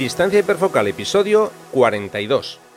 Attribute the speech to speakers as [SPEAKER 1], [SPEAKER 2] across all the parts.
[SPEAKER 1] Distancia hiperfocal, episodio 42.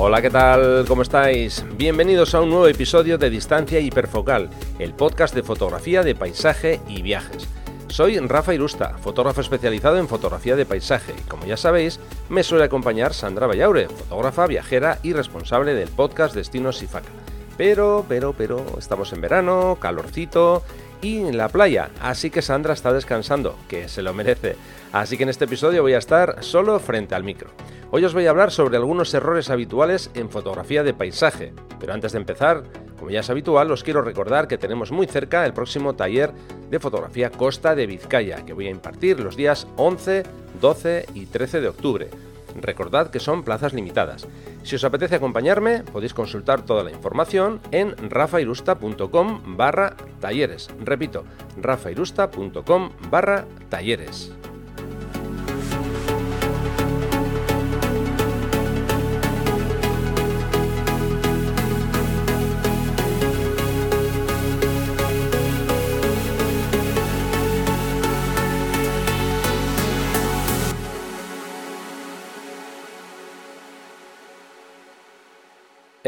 [SPEAKER 1] Hola, ¿qué tal? ¿Cómo estáis? Bienvenidos a un nuevo episodio de Distancia Hiperfocal, el podcast de fotografía de paisaje y viajes. Soy Rafa Irusta, fotógrafo especializado en fotografía de paisaje y como ya sabéis, me suele acompañar Sandra Vallaure, fotógrafa, viajera y responsable del podcast Destinos Sifaca. Pero, pero, pero, estamos en verano, calorcito y en la playa, así que Sandra está descansando, que se lo merece. Así que en este episodio voy a estar solo frente al micro. Hoy os voy a hablar sobre algunos errores habituales en fotografía de paisaje, pero antes de empezar, como ya es habitual, os quiero recordar que tenemos muy cerca el próximo taller de fotografía Costa de Vizcaya, que voy a impartir los días 11, 12 y 13 de octubre. Recordad que son plazas limitadas. Si os apetece acompañarme, podéis consultar toda la información en rafairusta.com barra talleres. Repito, rafairusta.com barra talleres.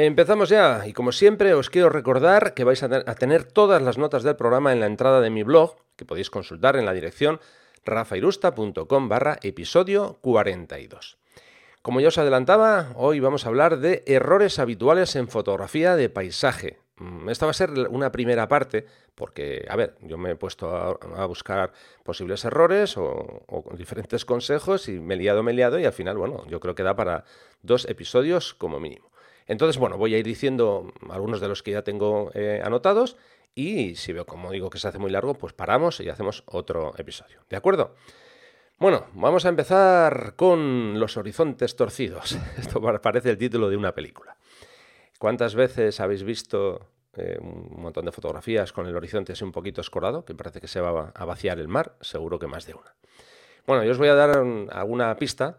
[SPEAKER 1] Empezamos ya y como siempre os quiero recordar que vais a, tener todas las notas del programa en la entrada de mi blog, que podéis consultar en la dirección rafairusta.com barra episodio 42. Como ya os adelantaba, hoy vamos a hablar de errores habituales en fotografía de paisaje. Mm, esta va a ser una primera parte, porque, a ver, yo me he puesto a, buscar posibles errores o, o, diferentes consejos y me he liado, me he liado y al final, bueno, yo creo que da para dos episodios como mínimo. Entonces, bueno, voy a ir diciendo algunos de los que ya tengo eh, anotados y si veo, como digo, que se hace muy largo, pues paramos y hacemos otro episodio. ¿De acuerdo? Bueno, vamos a empezar con los horizontes torcidos. Esto parece el título de una película. ¿Cuántas veces habéis visto eh, un montón de fotografías con el horizonte así un poquito escorado, que parece que se va a vaciar el mar? Seguro que más de una. Bueno, yo os voy a dar alguna pista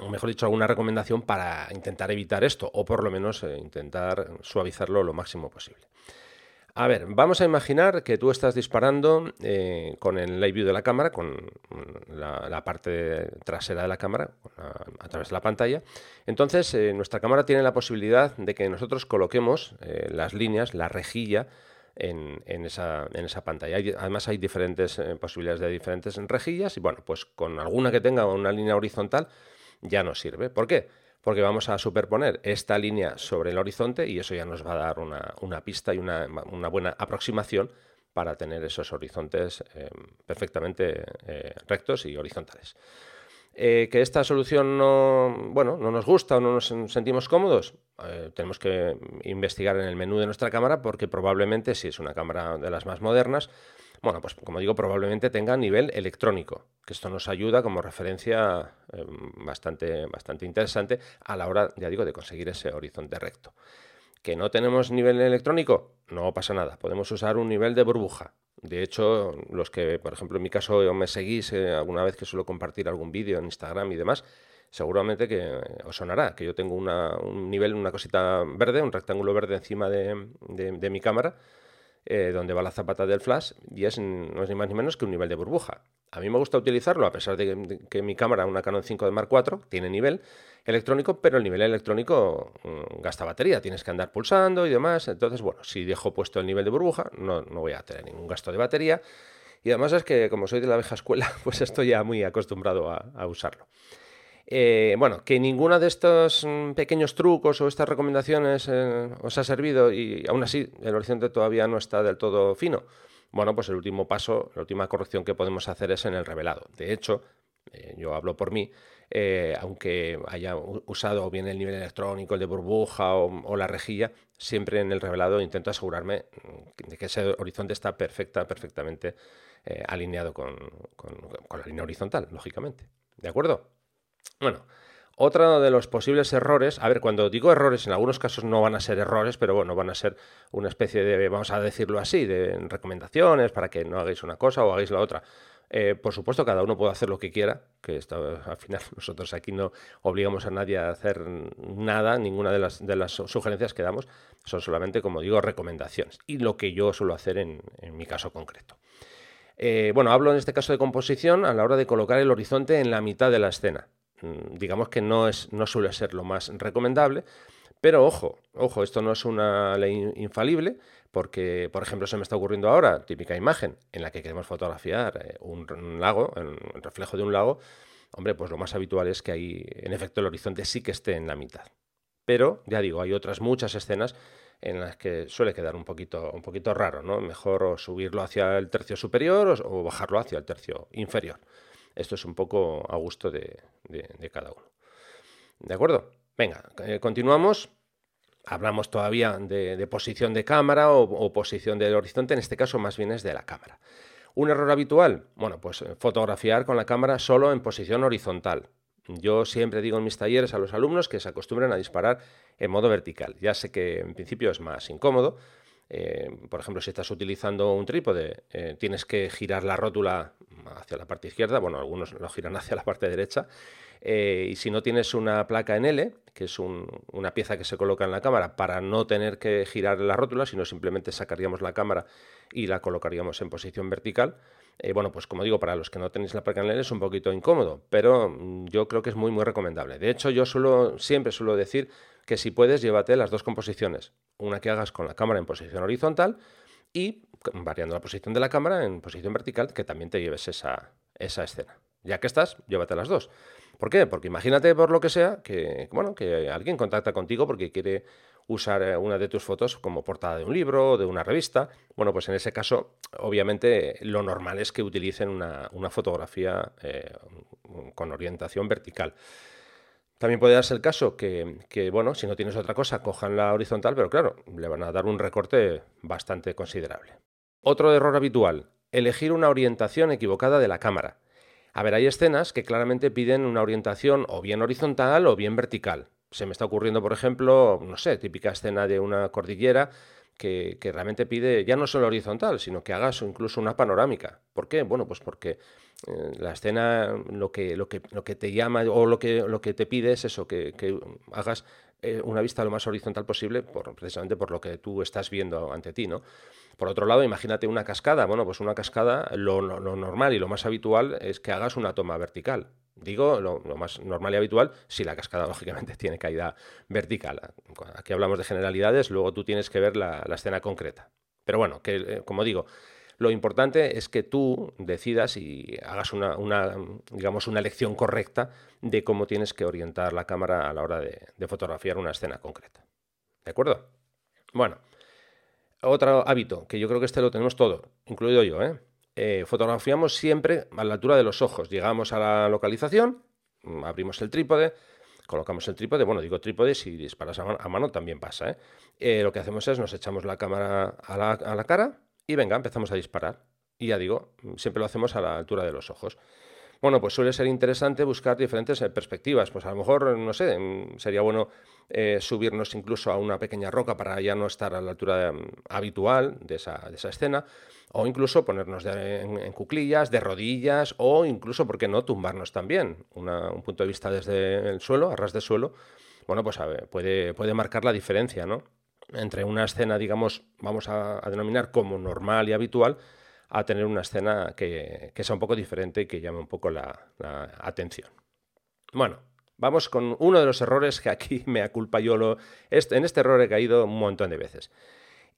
[SPEAKER 1] o mejor dicho, alguna recomendación para intentar evitar esto, o por lo menos eh, intentar suavizarlo lo máximo posible. A ver, vamos a imaginar que tú estás disparando eh, con el live view de la cámara, con la, parte trasera de la cámara, a, través de la pantalla. Entonces, eh, nuestra cámara tiene la posibilidad de que nosotros coloquemos las líneas, la rejilla, en, esa, en, esa, pantalla. además hay diferentes posibilidades de diferentes rejillas y bueno, pues con alguna que tenga una línea horizontal ya no sirve. ¿Por qué? Porque vamos a superponer esta línea sobre el horizonte y eso ya nos va a dar una, pista y una, buena aproximación para tener esos horizontes eh, perfectamente eh, rectos y horizontales. Eh, que esta solución no, bueno, no nos gusta o no nos sentimos cómodos, tenemos que investigar en el menú de nuestra cámara porque probablemente si es una cámara de las más modernas, bueno, pues como digo, probablemente tenga nivel electrónico, que esto nos ayuda como referencia eh, bastante, bastante interesante a la hora, ya digo, de conseguir ese horizonte recto. ¿Que no tenemos nivel electrónico? No pasa nada, podemos usar un nivel de burbuja. De hecho, los que, por ejemplo, en mi caso me seguís eh, alguna vez que suelo compartir algún vídeo en Instagram y demás, seguramente que os sonará que yo tengo un nivel, una cosita verde, un rectángulo verde encima de mi cámara, eh, donde va la zapata del flash y es, no es ni más ni menos que un nivel de burbuja. A mí me gusta utilizarlo, a pesar de que, mi cámara, una Canon 5 de Mark IV, tiene nivel electrónico, pero el nivel electrónico mm, gasta batería, tienes que andar pulsando y demás. Entonces, bueno, si dejo puesto el nivel de burbuja, no, no voy a tener ningún gasto de batería. Y además es que, como soy de la vieja escuela, pues estoy ya muy acostumbrado a usarlo. Eh, bueno, que ninguna de estos mm, pequeños trucos o estas recomendaciones eh, os ha servido y aún así el horizonte todavía no está del todo fino. Bueno, pues el último paso, la última corrección que podemos hacer es en el revelado. De hecho, eh, yo hablo por mí, aunque haya usado bien el nivel electrónico, el de burbuja o, la rejilla, siempre en el revelado intento asegurarme mm, de que ese horizonte está perfecta, perfectamente alineado con la línea horizontal, lógicamente. ¿De acuerdo? Bueno, Otro de los posibles errores, a ver, cuando digo errores, en algunos casos no van a ser errores, pero bueno, van a ser una especie de, vamos a decirlo así, de recomendaciones para que no hagáis una cosa o hagáis la otra. Eh, por supuesto, cada uno puede hacer lo que quiera, que al final nosotros aquí no obligamos a nadie a hacer nada, ninguna de las, de las sugerencias que damos son solamente, como digo, recomendaciones y lo que yo suelo hacer en, mi caso concreto. Eh, bueno, hablo en este caso de composición a la hora de colocar el horizonte en la mitad de la escena. Mm, digamos que no, es, no suele ser lo más recomendable, pero ojo, ojo, esto no es una ley infalible, porque, por ejemplo, se me está ocurriendo ahora, típica imagen en la que queremos fotografiar eh, un, lago, el reflejo de un lago, hombre, pues lo más habitual es que ahí, en efecto, el horizonte sí que esté en la mitad. Pero, ya digo, hay otras muchas escenas en las que suele quedar un poquito, un poquito raro, ¿no? Mejor subirlo hacia el tercio superior o bajarlo hacia el tercio inferior. Esto es un poco a gusto de, cada uno. ¿De acuerdo? Venga, eh, continuamos. Hablamos todavía de, posición de cámara o, posición del horizonte, en este caso más bien es de la cámara. ¿Un error habitual? Bueno, pues eh, fotografiar con la cámara solo en posición horizontal. Yo siempre digo en mis talleres a los alumnos que se acostumbren a disparar en modo vertical. Ya sé que en principio es más incómodo, eh, por ejemplo, si estás utilizando un trípode, eh, tienes que girar la rótula hacia la parte izquierda, bueno, algunos lo giran hacia la parte derecha, eh, y si no tienes una placa en L, que es una pieza que se coloca en la cámara para no tener que girar la rótula, sino simplemente sacaríamos la cámara y la colocaríamos en posición vertical, bueno, pues como digo, para los que no tenéis la placa en L es un poquito incómodo, pero mm, yo creo que es muy, muy recomendable. De hecho, yo suelo, siempre suelo decir que si puedes, llévate las dos composiciones. Una que hagas con la cámara en posición horizontal y variando la posición de la cámara en posición vertical, que también te lleves esa, esa escena. Ya que estás, llévate las dos. ¿Por qué? Porque imagínate por lo que sea que, bueno, que alguien contacta contigo porque quiere usar eh, una de tus fotos como portada de un libro o de una revista. Bueno, pues en ese caso, obviamente, lo normal es que utilicen una, fotografía eh, con orientación vertical. También puede darse el caso que, bueno, si no tienes otra cosa, cojan la horizontal, pero claro, le van a dar un recorte bastante considerable. Otro error habitual, elegir una orientación equivocada de la cámara. A ver, hay escenas que claramente piden una orientación o bien horizontal o bien vertical. Se me está ocurriendo, por ejemplo, no sé, típica escena de una cordillera que, realmente pide ya no solo horizontal, sino que hagas incluso una panorámica. ¿Por qué? Bueno, pues porque eh, la escena lo que, lo, que, lo que te llama o lo que, lo que te pide es eso, que, hagas eh, una vista lo más horizontal posible, por, precisamente por lo que tú estás viendo ante ti, ¿no? Por otro lado, imagínate una cascada. Bueno, pues una cascada, lo, lo normal y lo más habitual es que hagas una toma vertical. Digo lo, más normal y habitual si la cascada, lógicamente, tiene caída vertical. Aquí hablamos de generalidades, luego tú tienes que ver la, escena concreta. Pero bueno, que eh, como digo, lo importante es que tú decidas y hagas una, digamos, una elección correcta de cómo tienes que orientar la cámara a la hora de, de fotografiar una escena concreta. ¿De acuerdo? Bueno, otro hábito, que yo creo que este lo tenemos todo, incluido yo, ¿eh? Eh, fotografiamos siempre a la altura de los ojos. Llegamos a la localización, mm, abrimos el trípode, colocamos el trípode, bueno, digo trípode, si disparas a mano, también pasa. ¿eh? ¿eh? lo que hacemos es nos echamos la cámara a la, a la cara y venga, empezamos a disparar. Y ya digo, siempre lo hacemos a la altura de los ojos. Bueno, pues suele ser interesante buscar diferentes eh, perspectivas. Pues a lo mejor, no sé, mm, sería bueno eh, subirnos incluso a una pequeña roca para ya no estar a la altura mm, habitual de esa, escena, o incluso ponernos en, cuclillas, de rodillas, o incluso, ¿por qué no?, tumbarnos también. un punto de vista desde el suelo, a ras de suelo, bueno, pues a puede marcar la diferencia, ¿no? Entre una escena, digamos, vamos a denominar como normal y habitual, a tener una escena que, sea un poco diferente y que llame un poco la, atención. Bueno, vamos con uno de los errores que aquí me aculpa yo. Lo, en este error he caído un montón de veces.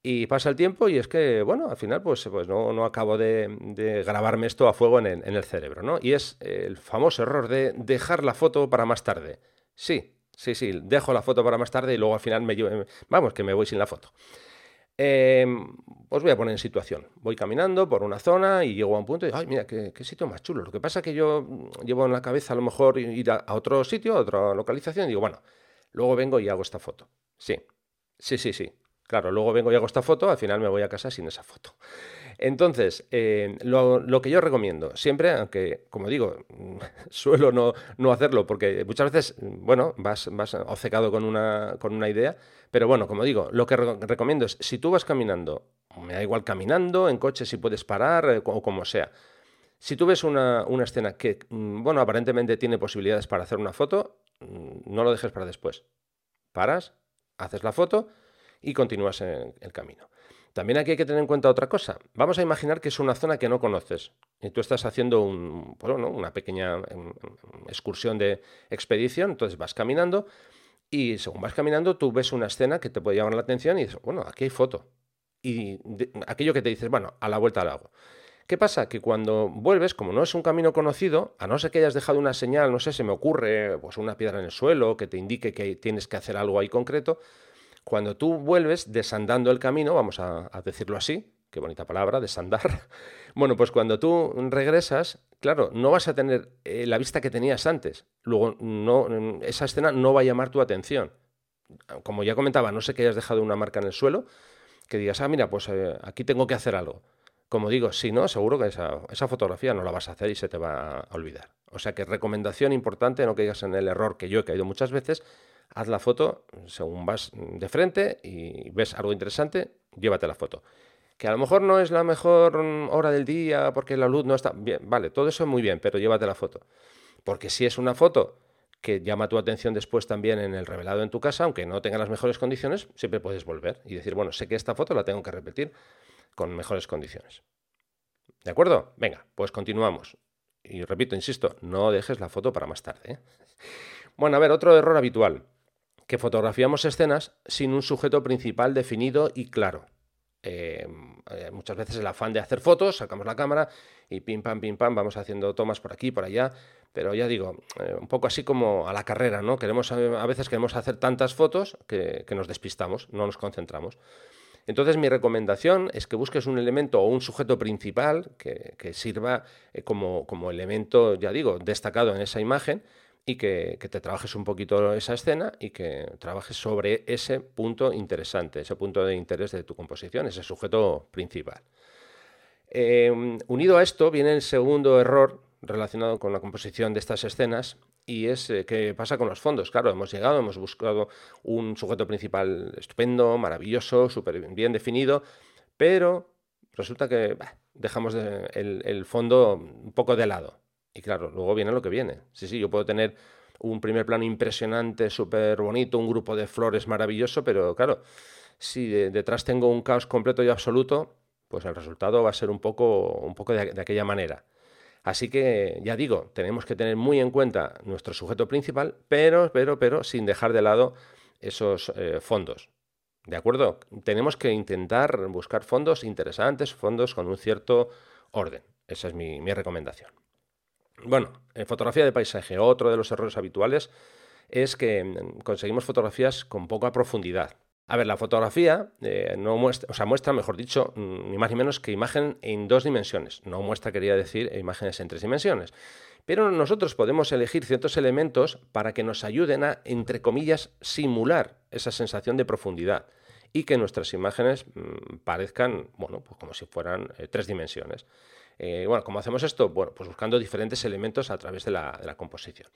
[SPEAKER 1] Y pasa el tiempo y es que, bueno, al final pues, pues no, acabo de, grabarme esto a fuego en el, en el, cerebro, ¿no? Y es el famoso error de dejar la foto para más tarde. Sí, sí, sí, dejo la foto para más tarde y luego al final me... Vamos, que me voy sin la foto. Em, os voy a poner en situación. Voy caminando por una zona y llego a un punto y digo, ay, mira, qué, sitio más chulo. Lo que pasa es que yo llevo en la cabeza a lo mejor ir a, otro sitio, a otra localización, y digo, bueno, luego vengo y hago esta foto. Sí, sí, sí, sí. Claro, luego vengo y hago esta foto, al final me voy a casa sin esa foto. Entonces, eh, lo, que yo recomiendo, siempre, aunque, como digo, suelo no, hacerlo, porque muchas veces, bueno, vas, vas obcecado con una, con una idea, pero bueno, como digo, lo que recomiendo es, si tú vas caminando, me da igual caminando, en coche si puedes parar, eh, o como sea, si tú ves una, una escena que, mm, bueno, aparentemente tiene posibilidades para hacer una foto, mm, no lo dejes para después. Paras, haces la foto y continúas en el camino. También aquí hay que tener en cuenta otra cosa. Vamos a imaginar que es una zona que no conoces y tú estás haciendo una pequeña em, excursión de expedición, entonces vas caminando y según vas caminando tú ves una escena que te puede llamar la atención y dices, bueno, aquí hay foto. Y aquello que te dices, bueno, a la vuelta al agua. ¿Qué pasa? Que cuando vuelves, como no es un camino conocido, a no ser que hayas dejado una señal, no sé, se me ocurre, pues una piedra en el suelo que te indique que tienes que hacer algo ahí concreto, cuando tú vuelves desandando el camino, vamos a, decirlo así, qué bonita palabra, desandar, bueno, pues cuando tú regresas, claro, no vas a tener eh, la vista que tenías antes. Luego, no, esa escena no va a llamar tu atención. Como ya comentaba, no sé que hayas dejado una marca en el suelo, que digas, ah, mira, pues eh, aquí tengo que hacer algo. Como digo, si no, seguro que esa, esa, fotografía no la vas a hacer y se te va a olvidar. O sea que recomendación importante, no caigas en el error que yo he caído muchas veces, haz la foto según vas de frente y ves algo interesante, llévate la foto. Que a lo mejor no es la mejor hora del día porque la luz no está bien, vale, todo eso es muy bien, pero llévate la foto. Porque si es una foto que llama tu atención después también en el revelado en tu casa, aunque no tenga las mejores condiciones, siempre puedes volver y decir, bueno, sé que esta foto la tengo que repetir con mejores condiciones. ¿De acuerdo? Venga, pues continuamos. Y repito, insisto, no dejes la foto para más tarde. ¿eh? Bueno, a ver, otro error habitual que fotografiamos escenas sin un sujeto principal definido y claro. Eh, eh, muchas veces el afán de hacer fotos, sacamos la cámara y pim pam, pim pam, vamos haciendo tomas por aquí, por allá, pero ya digo, eh, un poco así como a la carrera, ¿no? Queremos, a veces queremos hacer tantas fotos que, nos despistamos, no nos concentramos. Entonces mi recomendación es que busques un elemento o un sujeto principal que, que sirva como, como elemento, ya digo, destacado en esa imagen y que, te trabajes un poquito esa escena y que trabajes sobre ese punto interesante, ese punto de interés de tu composición, ese sujeto principal. Em, unido a esto viene el segundo error relacionado con la composición de estas escenas y es eh, qué pasa con los fondos. Claro, hemos llegado, hemos buscado un sujeto principal estupendo, maravilloso, súper bien definido, pero resulta que dejamos el fondo un poco de lado. Y claro, luego viene lo que viene. Sí, sí, yo puedo tener un primer plano impresionante, súper bonito, un grupo de flores maravilloso, pero claro, si detrás tengo un caos completo y absoluto, pues el resultado va a ser un poco, un poco de, aquella manera. Así que ya digo, tenemos que tener muy en cuenta nuestro sujeto principal, pero, pero, pero sin dejar de lado esos eh, fondos. ¿De acuerdo? Tenemos que intentar buscar fondos interesantes, fondos con un cierto orden. Esa es mi recomendación. Bueno, en fotografía de paisaje, otro de los errores habituales es que mm, conseguimos fotografías con poca profundidad. A ver, la fotografía eh, no muestra, o sea, muestra, mejor dicho, mm, ni más ni menos que imagen en dos dimensiones. No muestra, quería decir, imágenes en tres dimensiones. Pero nosotros podemos elegir ciertos elementos para que nos ayuden a, entre comillas, simular esa sensación de profundidad y que nuestras imágenes mm, parezcan, bueno, pues como si fueran eh, tres dimensiones. Eh, bueno, ¿cómo hacemos esto? Bueno, pues buscando diferentes elementos a través de la, composición.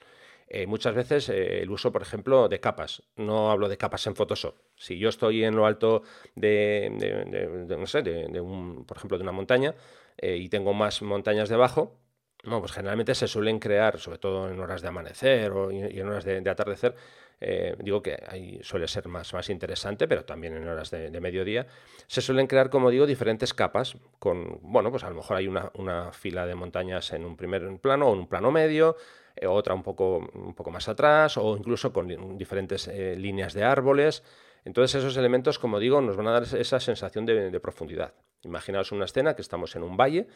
[SPEAKER 1] Eh, muchas veces eh, el uso, por ejemplo, de capas. No hablo de capas en Photoshop. Si yo estoy en lo alto de, no sé, un, por ejemplo, de una montaña y tengo más montañas debajo, no, pues generalmente se suelen crear, sobre todo en horas de amanecer o, y en horas de atardecer, eh, digo que ahí suele ser más, más interesante, pero también en horas de, mediodía, se suelen crear, como digo, diferentes capas con, bueno, pues a lo mejor hay una, fila de montañas en un primer plano o en un plano medio, eh, otra un poco, un poco más atrás o incluso con diferentes eh, líneas de árboles. Entonces esos elementos, como digo, nos van a dar esa sensación de, de profundidad. Imaginaos una escena que estamos en un valle,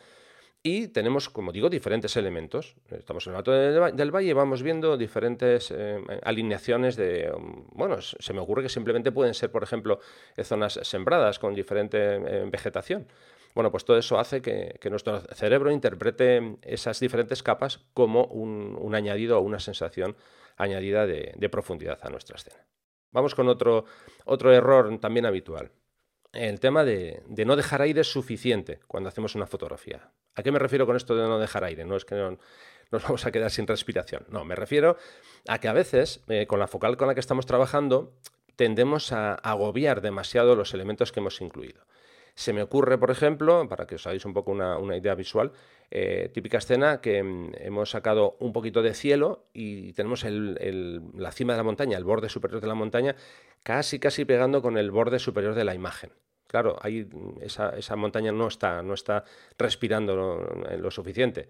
[SPEAKER 1] y tenemos, como digo, diferentes elementos. Estamos en el alto del valle y vamos viendo diferentes eh, alineaciones de... Um, bueno, se me ocurre que simplemente pueden ser, por ejemplo, eh, zonas sembradas con diferente eh, vegetación. Bueno, pues todo eso hace que, nuestro cerebro interprete esas diferentes capas como un, añadido o una sensación añadida de, de, profundidad a nuestra escena. Vamos con otro, otro error también habitual. el tema de, no dejar aire suficiente cuando hacemos una fotografía. ¿A qué me refiero con esto de no dejar aire? No es que nos vamos a quedar sin respiración. No, me refiero a que a veces, eh, con la focal con la que estamos trabajando, tendemos a agobiar demasiado los elementos que hemos incluido. Se me ocurre, por ejemplo, para que os hagáis un poco una, idea visual, eh, típica escena que mm, hemos sacado un poquito de cielo y tenemos la cima de la montaña, el borde superior de la montaña, casi casi pegando con el borde superior de la imagen. Claro, ahí mm, esa, montaña no está, no está respirando lo, suficiente.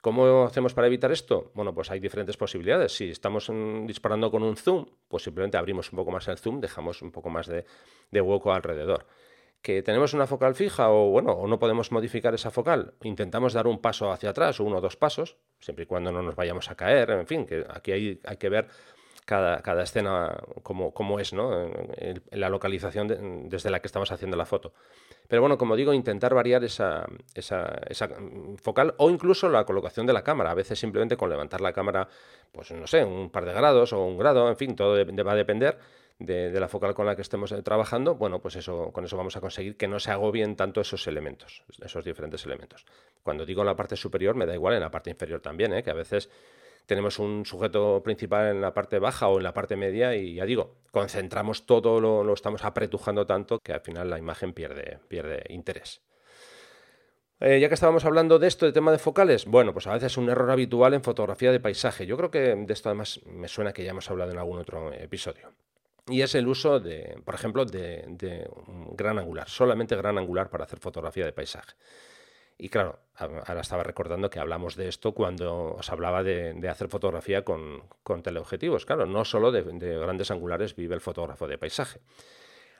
[SPEAKER 1] ¿Cómo hacemos para evitar esto? Bueno, pues hay diferentes posibilidades. Si estamos mm, disparando con un zoom, pues simplemente abrimos un poco más el zoom, dejamos un poco más de hueco alrededor que tenemos una focal fija o bueno, o no podemos modificar esa focal, intentamos dar un paso hacia atrás o uno o dos pasos, siempre y cuando no nos vayamos a caer, en fin, que aquí hay que ver cada, cada escena como, como, es, ¿no? La localización desde la que estamos haciendo la foto. Pero bueno, como digo, intentar variar esa, esa, esa, focal o incluso la colocación de la cámara. A veces simplemente con levantar la cámara, pues no sé, un par de grados o un grado, en fin, todo va a depender de, la focal con la que estemos eh, trabajando, bueno, pues eso, con eso vamos a conseguir que no se agobien tanto esos elementos, esos diferentes elementos. Cuando digo en la parte superior, me da igual en la parte inferior también, ¿eh? que a veces tenemos un sujeto principal en la parte baja o en la parte media y ya digo, concentramos todo, lo, lo estamos apretujando tanto que al final la imagen pierde, pierde interés. Eh, ya que estábamos hablando de esto, de tema de focales, bueno, pues a veces es un error habitual en fotografía de paisaje. Yo creo que de esto además me suena que ya hemos hablado en algún otro episodio y es el uso de, por ejemplo, de, gran angular, solamente gran angular para hacer fotografía de paisaje. Y claro, ahora estaba recordando que hablamos de esto cuando os hablaba de, hacer fotografía con, teleobjetivos. Claro, no solo de, grandes angulares vive el fotógrafo de paisaje.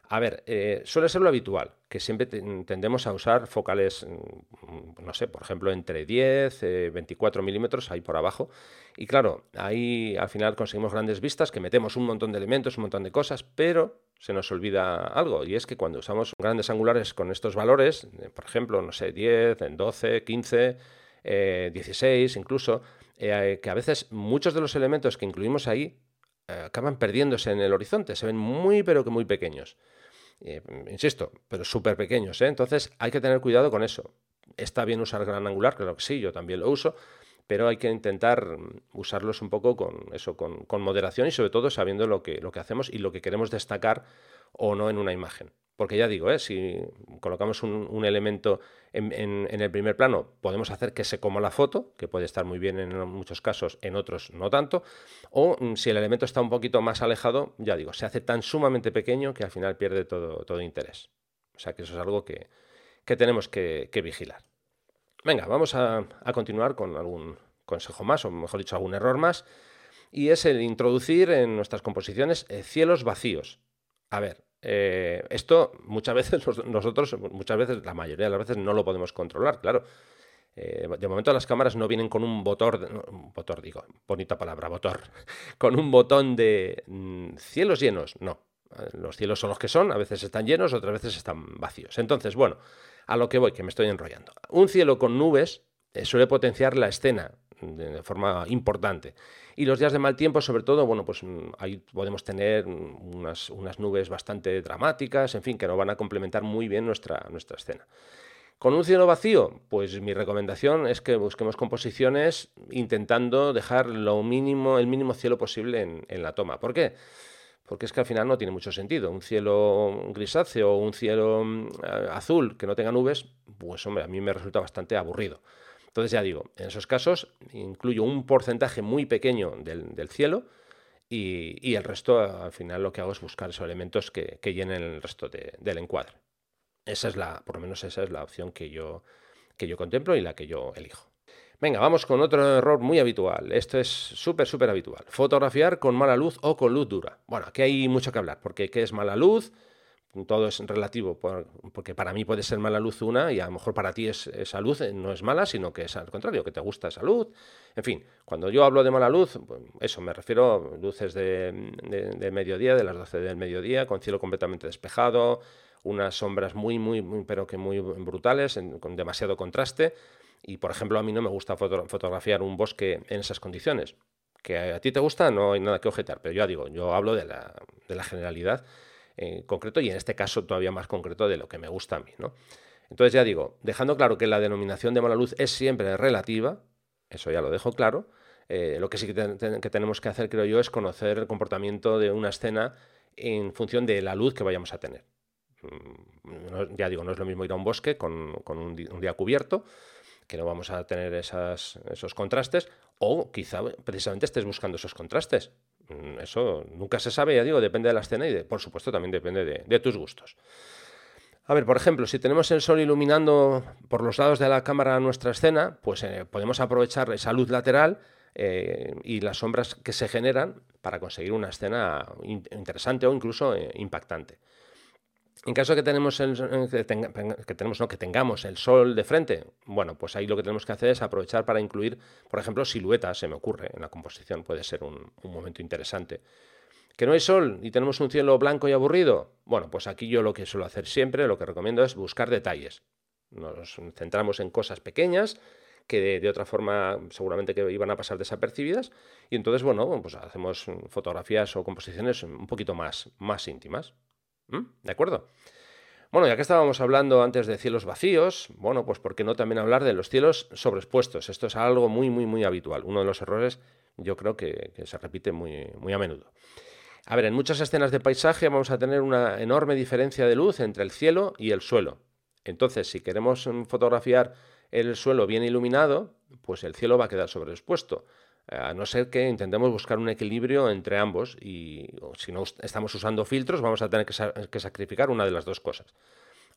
[SPEAKER 1] A ver, eh, suele ser lo habitual, que siempre tendemos a usar focales, mm, no sé, por ejemplo, entre 10, 24 eh, milímetros ahí por abajo. Y claro, ahí al final conseguimos grandes vistas, que metemos un montón de elementos, un montón de cosas, pero se nos olvida algo, y es que cuando usamos grandes angulares con estos valores, eh, por ejemplo, no sé, 10, 12, 15, 16 incluso, que a veces muchos de los elementos que incluimos ahí acaban perdiéndose en el horizonte, se ven muy pero que muy pequeños. Eh, insisto, pero súper pequeños. ¿eh? Entonces hay que tener cuidado con eso. Está bien usar gran angular, claro que sí, yo también lo uso, pero hay que intentar usarlos un poco con eso, con, moderación y sobre todo sabiendo lo que, lo que hacemos y lo que queremos destacar o no en una imagen. Porque ya digo, ¿eh? si colocamos un, elemento en, el primer plano, podemos hacer que se coma la foto, que puede estar muy bien en muchos casos, en otros no tanto. O mm, si el elemento está un poquito más alejado, ya digo, se hace tan sumamente pequeño que al final pierde todo, todo interés. O sea que eso es algo que, tenemos que, vigilar. Venga, vamos a, continuar con algún consejo más, o mejor dicho, algún error más. Y es el introducir en nuestras composiciones eh, cielos vacíos. A ver, eh, esto muchas veces nosotros, muchas veces, la mayoría de las veces no lo podemos controlar, claro. Eh, de momento las cámaras no vienen con un botón, botón digo, bonita palabra, botón, con un botón de mm, cielos llenos, no. Los cielos son los que son, a veces están llenos, otras veces están vacíos. Entonces, bueno, a lo que voy, que me estoy enrollando. Un cielo con nubes eh, suele potenciar la escena de forma importante. Y los días de mal tiempo, sobre todo, bueno, pues mm, ahí podemos tener unas, unas nubes bastante dramáticas, en fin, que nos van a complementar muy bien nuestra, nuestra escena. Con un cielo vacío, pues mi recomendación es que busquemos composiciones intentando dejar lo mínimo, el mínimo cielo posible en, en, la toma. ¿Por qué? Porque es que al final no tiene mucho sentido. Un cielo grisáceo o un cielo mm, azul que no tenga nubes, pues hombre, a mí me resulta bastante aburrido. Entonces ya digo, en esos casos incluyo un porcentaje muy pequeño del, cielo y, el resto al final lo que hago es buscar esos elementos que, llenen el resto del encuadre. Esa es la, por lo menos esa es la opción que yo, que yo contemplo y la que yo elijo. Venga, vamos con otro error muy habitual. Esto es súper, súper habitual. Fotografiar con mala luz o con luz dura. Bueno, aquí hay mucho que hablar, porque ¿qué es mala luz? todo es relativo, porque para mí puede ser mala luz una y a lo mejor para ti es, esa luz eh, no es mala, sino que es al contrario, que te gusta esa luz. En fin, cuando yo hablo de mala luz, pues, eso, me refiero a luces de, mediodía, de las 12 del mediodía, con cielo completamente despejado, unas sombras muy, muy, pero que muy brutales, con demasiado contraste. Y, por ejemplo, a mí no me gusta fotografiar un bosque en esas condiciones. Que a ti te gusta, no hay nada que objetar, pero yo digo, yo hablo de la, de la generalidad eh, concreto y en este caso todavía más concreto de lo que me gusta a mí. ¿no? Entonces ya digo, dejando claro que la denominación de mala luz es siempre relativa, eso ya lo dejo claro, eh, lo que sí que, tenemos que hacer, creo yo, es conocer el comportamiento de una escena en función de la luz que vayamos a tener. Ya digo, no es lo mismo ir a un bosque con, un, día cubierto, que no vamos a tener esos contrastes, o quizá precisamente estés buscando esos contrastes. Mm, eso nunca se sabe, ya digo, depende de la escena y, por supuesto, también depende de, tus gustos. A ver, por ejemplo, si tenemos el sol iluminando por los lados de la cámara nuestra escena, pues eh, podemos aprovechar esa luz lateral eh, y las sombras que se generan para conseguir una escena interesante o incluso eh, impactante. En caso de que tengamos el sol de frente, bueno, pues ahí lo que tenemos que hacer es aprovechar para incluir, por ejemplo, siluetas, se me ocurre, en la composición puede ser un, momento interesante. ¿Que no hay sol y tenemos un cielo blanco y aburrido? Bueno, pues aquí yo lo que suelo hacer siempre, lo que recomiendo es buscar detalles. Nos centramos en cosas pequeñas que de, otra forma seguramente que iban a pasar desapercibidas y entonces, bueno, pues hacemos fotografías o composiciones un poquito más íntimas. ¿Mm? ¿De acuerdo? Bueno, ya que estábamos hablando antes de cielos vacíos, bueno, pues ¿por qué no también hablar de los cielos sobreexpuestos? Esto es algo muy, muy, muy habitual. Uno de los errores yo creo que, se repite muy, muy a menudo. A ver, en muchas escenas de paisaje vamos a tener una enorme diferencia de luz entre el cielo y el suelo. Entonces, si queremos fotografiar el suelo bien iluminado, pues el cielo va a quedar sobreexpuesto a no ser que intentemos buscar un equilibrio entre ambos y si no estamos usando filtros vamos a tener que, sacrificar una de las dos cosas.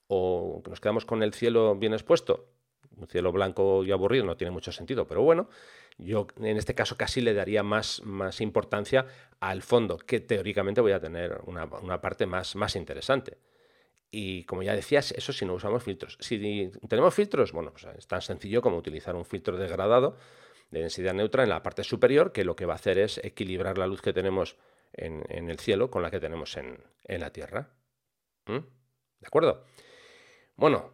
[SPEAKER 1] O nos quedamos con el cielo bien expuesto, un cielo blanco y aburrido no tiene mucho sentido, pero bueno, yo en este caso casi le daría más, más importancia al fondo, que teóricamente voy a tener una, parte más, más interesante. Y como ya decías, eso si no usamos filtros. Si tenemos filtros, bueno, pues es tan sencillo como utilizar un filtro degradado de densidad neutra en la parte superior, que lo que va a hacer es equilibrar la luz que tenemos en, el cielo con la que tenemos en, la Tierra. ¿Mm? ¿De acuerdo? Bueno,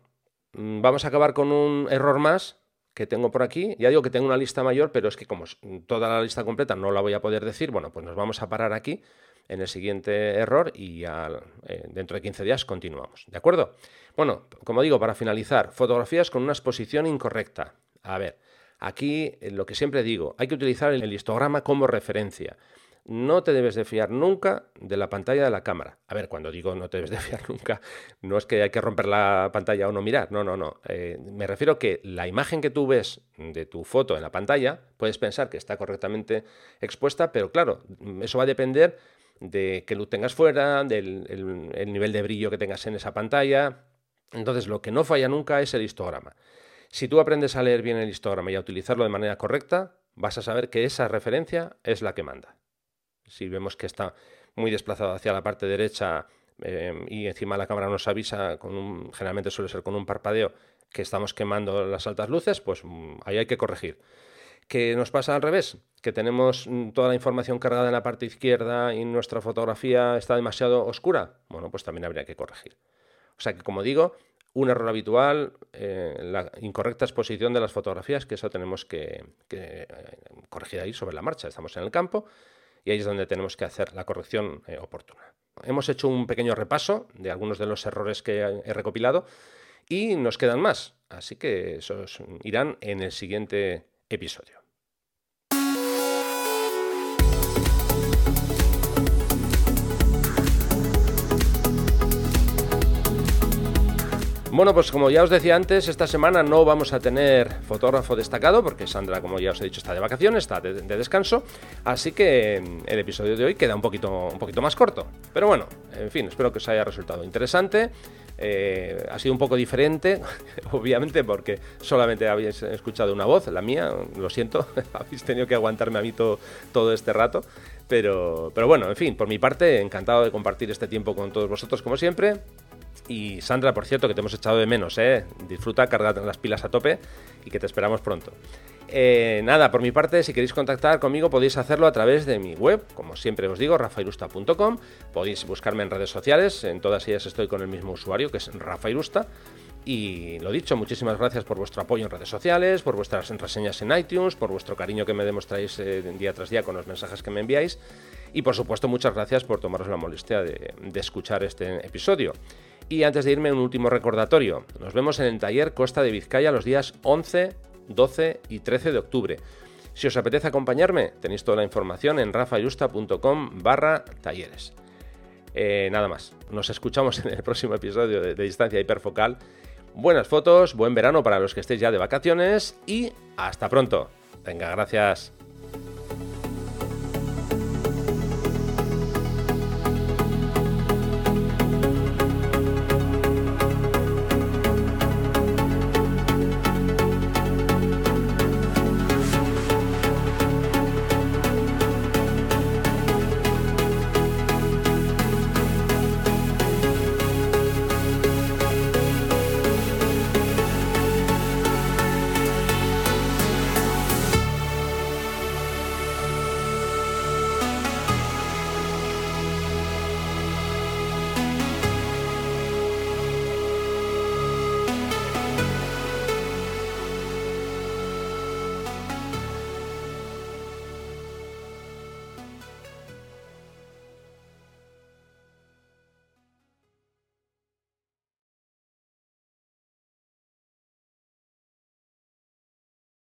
[SPEAKER 1] mm, vamos a acabar con un error más que tengo por aquí. Ya digo que tengo una lista mayor, pero es que como toda la lista completa no la voy a poder decir, bueno, pues nos vamos a parar aquí en el siguiente error y ya, eh, dentro de 15 días continuamos. ¿De acuerdo? Bueno, como digo, para finalizar, fotografías con una exposición incorrecta. A ver, Aquí, eh, lo que siempre digo, hay que utilizar el histograma como referencia. No te debes de fiar nunca de la pantalla de la cámara. A ver, cuando digo no te debes de fiar nunca, no es que hay que romper la pantalla o no mirar, no, no, no. Eh, me refiero que la imagen que tú ves de tu foto en la pantalla, puedes pensar que está correctamente expuesta, pero claro, eso va a depender de que luz tengas fuera, del el nivel de brillo que tengas en esa pantalla. Entonces, lo que no falla nunca es el histograma. Si tú aprendes a leer bien el histograma y a utilizarlo de manera correcta, vas a saber que esa referencia es la que manda. Si vemos que está muy desplazado hacia la parte derecha em, y encima la cámara nos avisa, con un, generalmente suele ser con un parpadeo, que estamos quemando las altas luces, pues mm, ahí hay que corregir. ¿Qué nos pasa al revés? Que tenemos mm, toda la información cargada en la parte izquierda y nuestra fotografía está demasiado oscura. Bueno, pues también habría que corregir. O sea que, como digo, un error habitual, eh, la incorrecta exposición de las fotografías, que eso tenemos que, eh, corregir ahí sobre la marcha. Estamos en el campo y ahí es donde tenemos que hacer la corrección eh, oportuna. Hemos hecho un pequeño repaso de algunos de los errores que he recopilado y nos quedan más, así que esos irán en el siguiente episodio. Bueno, pues como ya os decía antes, esta semana no vamos a tener fotógrafo destacado porque Sandra, como ya os he dicho, está de vacaciones, está de, descanso, así que mm, el episodio de hoy queda un poquito, un poquito más corto. Pero bueno, en fin, espero que os haya resultado interesante. Eh, ha sido un poco diferente, obviamente, porque solamente habéis escuchado una voz, la mía, lo siento, habéis tenido que aguantarme a mí todo, todo este rato. Pero, pero bueno, en fin, por mi parte, encantado de compartir este tiempo con todos vosotros como siempre. Y Sandra, por cierto, que te hemos echado de menos, ¿eh? Disfruta, carga las pilas a tope y que te esperamos pronto. Eh, nada, por mi parte, si queréis contactar conmigo podéis hacerlo a través de mi web, como siempre os digo, rafairusta.com. Podéis buscarme en redes sociales, en todas ellas estoy con el mismo usuario, que es rafairusta. Y lo dicho, muchísimas gracias por vuestro apoyo en redes sociales, por vuestras reseñas en iTunes, por vuestro cariño que me demostráis eh, día tras día con los mensajes que me enviáis. Y por supuesto, muchas gracias por tomaros la molestia de, de escuchar este episodio. Y antes de irme, un último recordatorio. Nos vemos en el taller Costa de Vizcaya los días 11, 12 y 13 de octubre. Si os apetece acompañarme, tenéis toda la información en rafayusta.com barra talleres. Eh, nada más, nos escuchamos en el próximo episodio de, de Distancia Hiperfocal. Buenas fotos, buen verano para los que estéis ya de vacaciones y hasta pronto. Venga, gracias.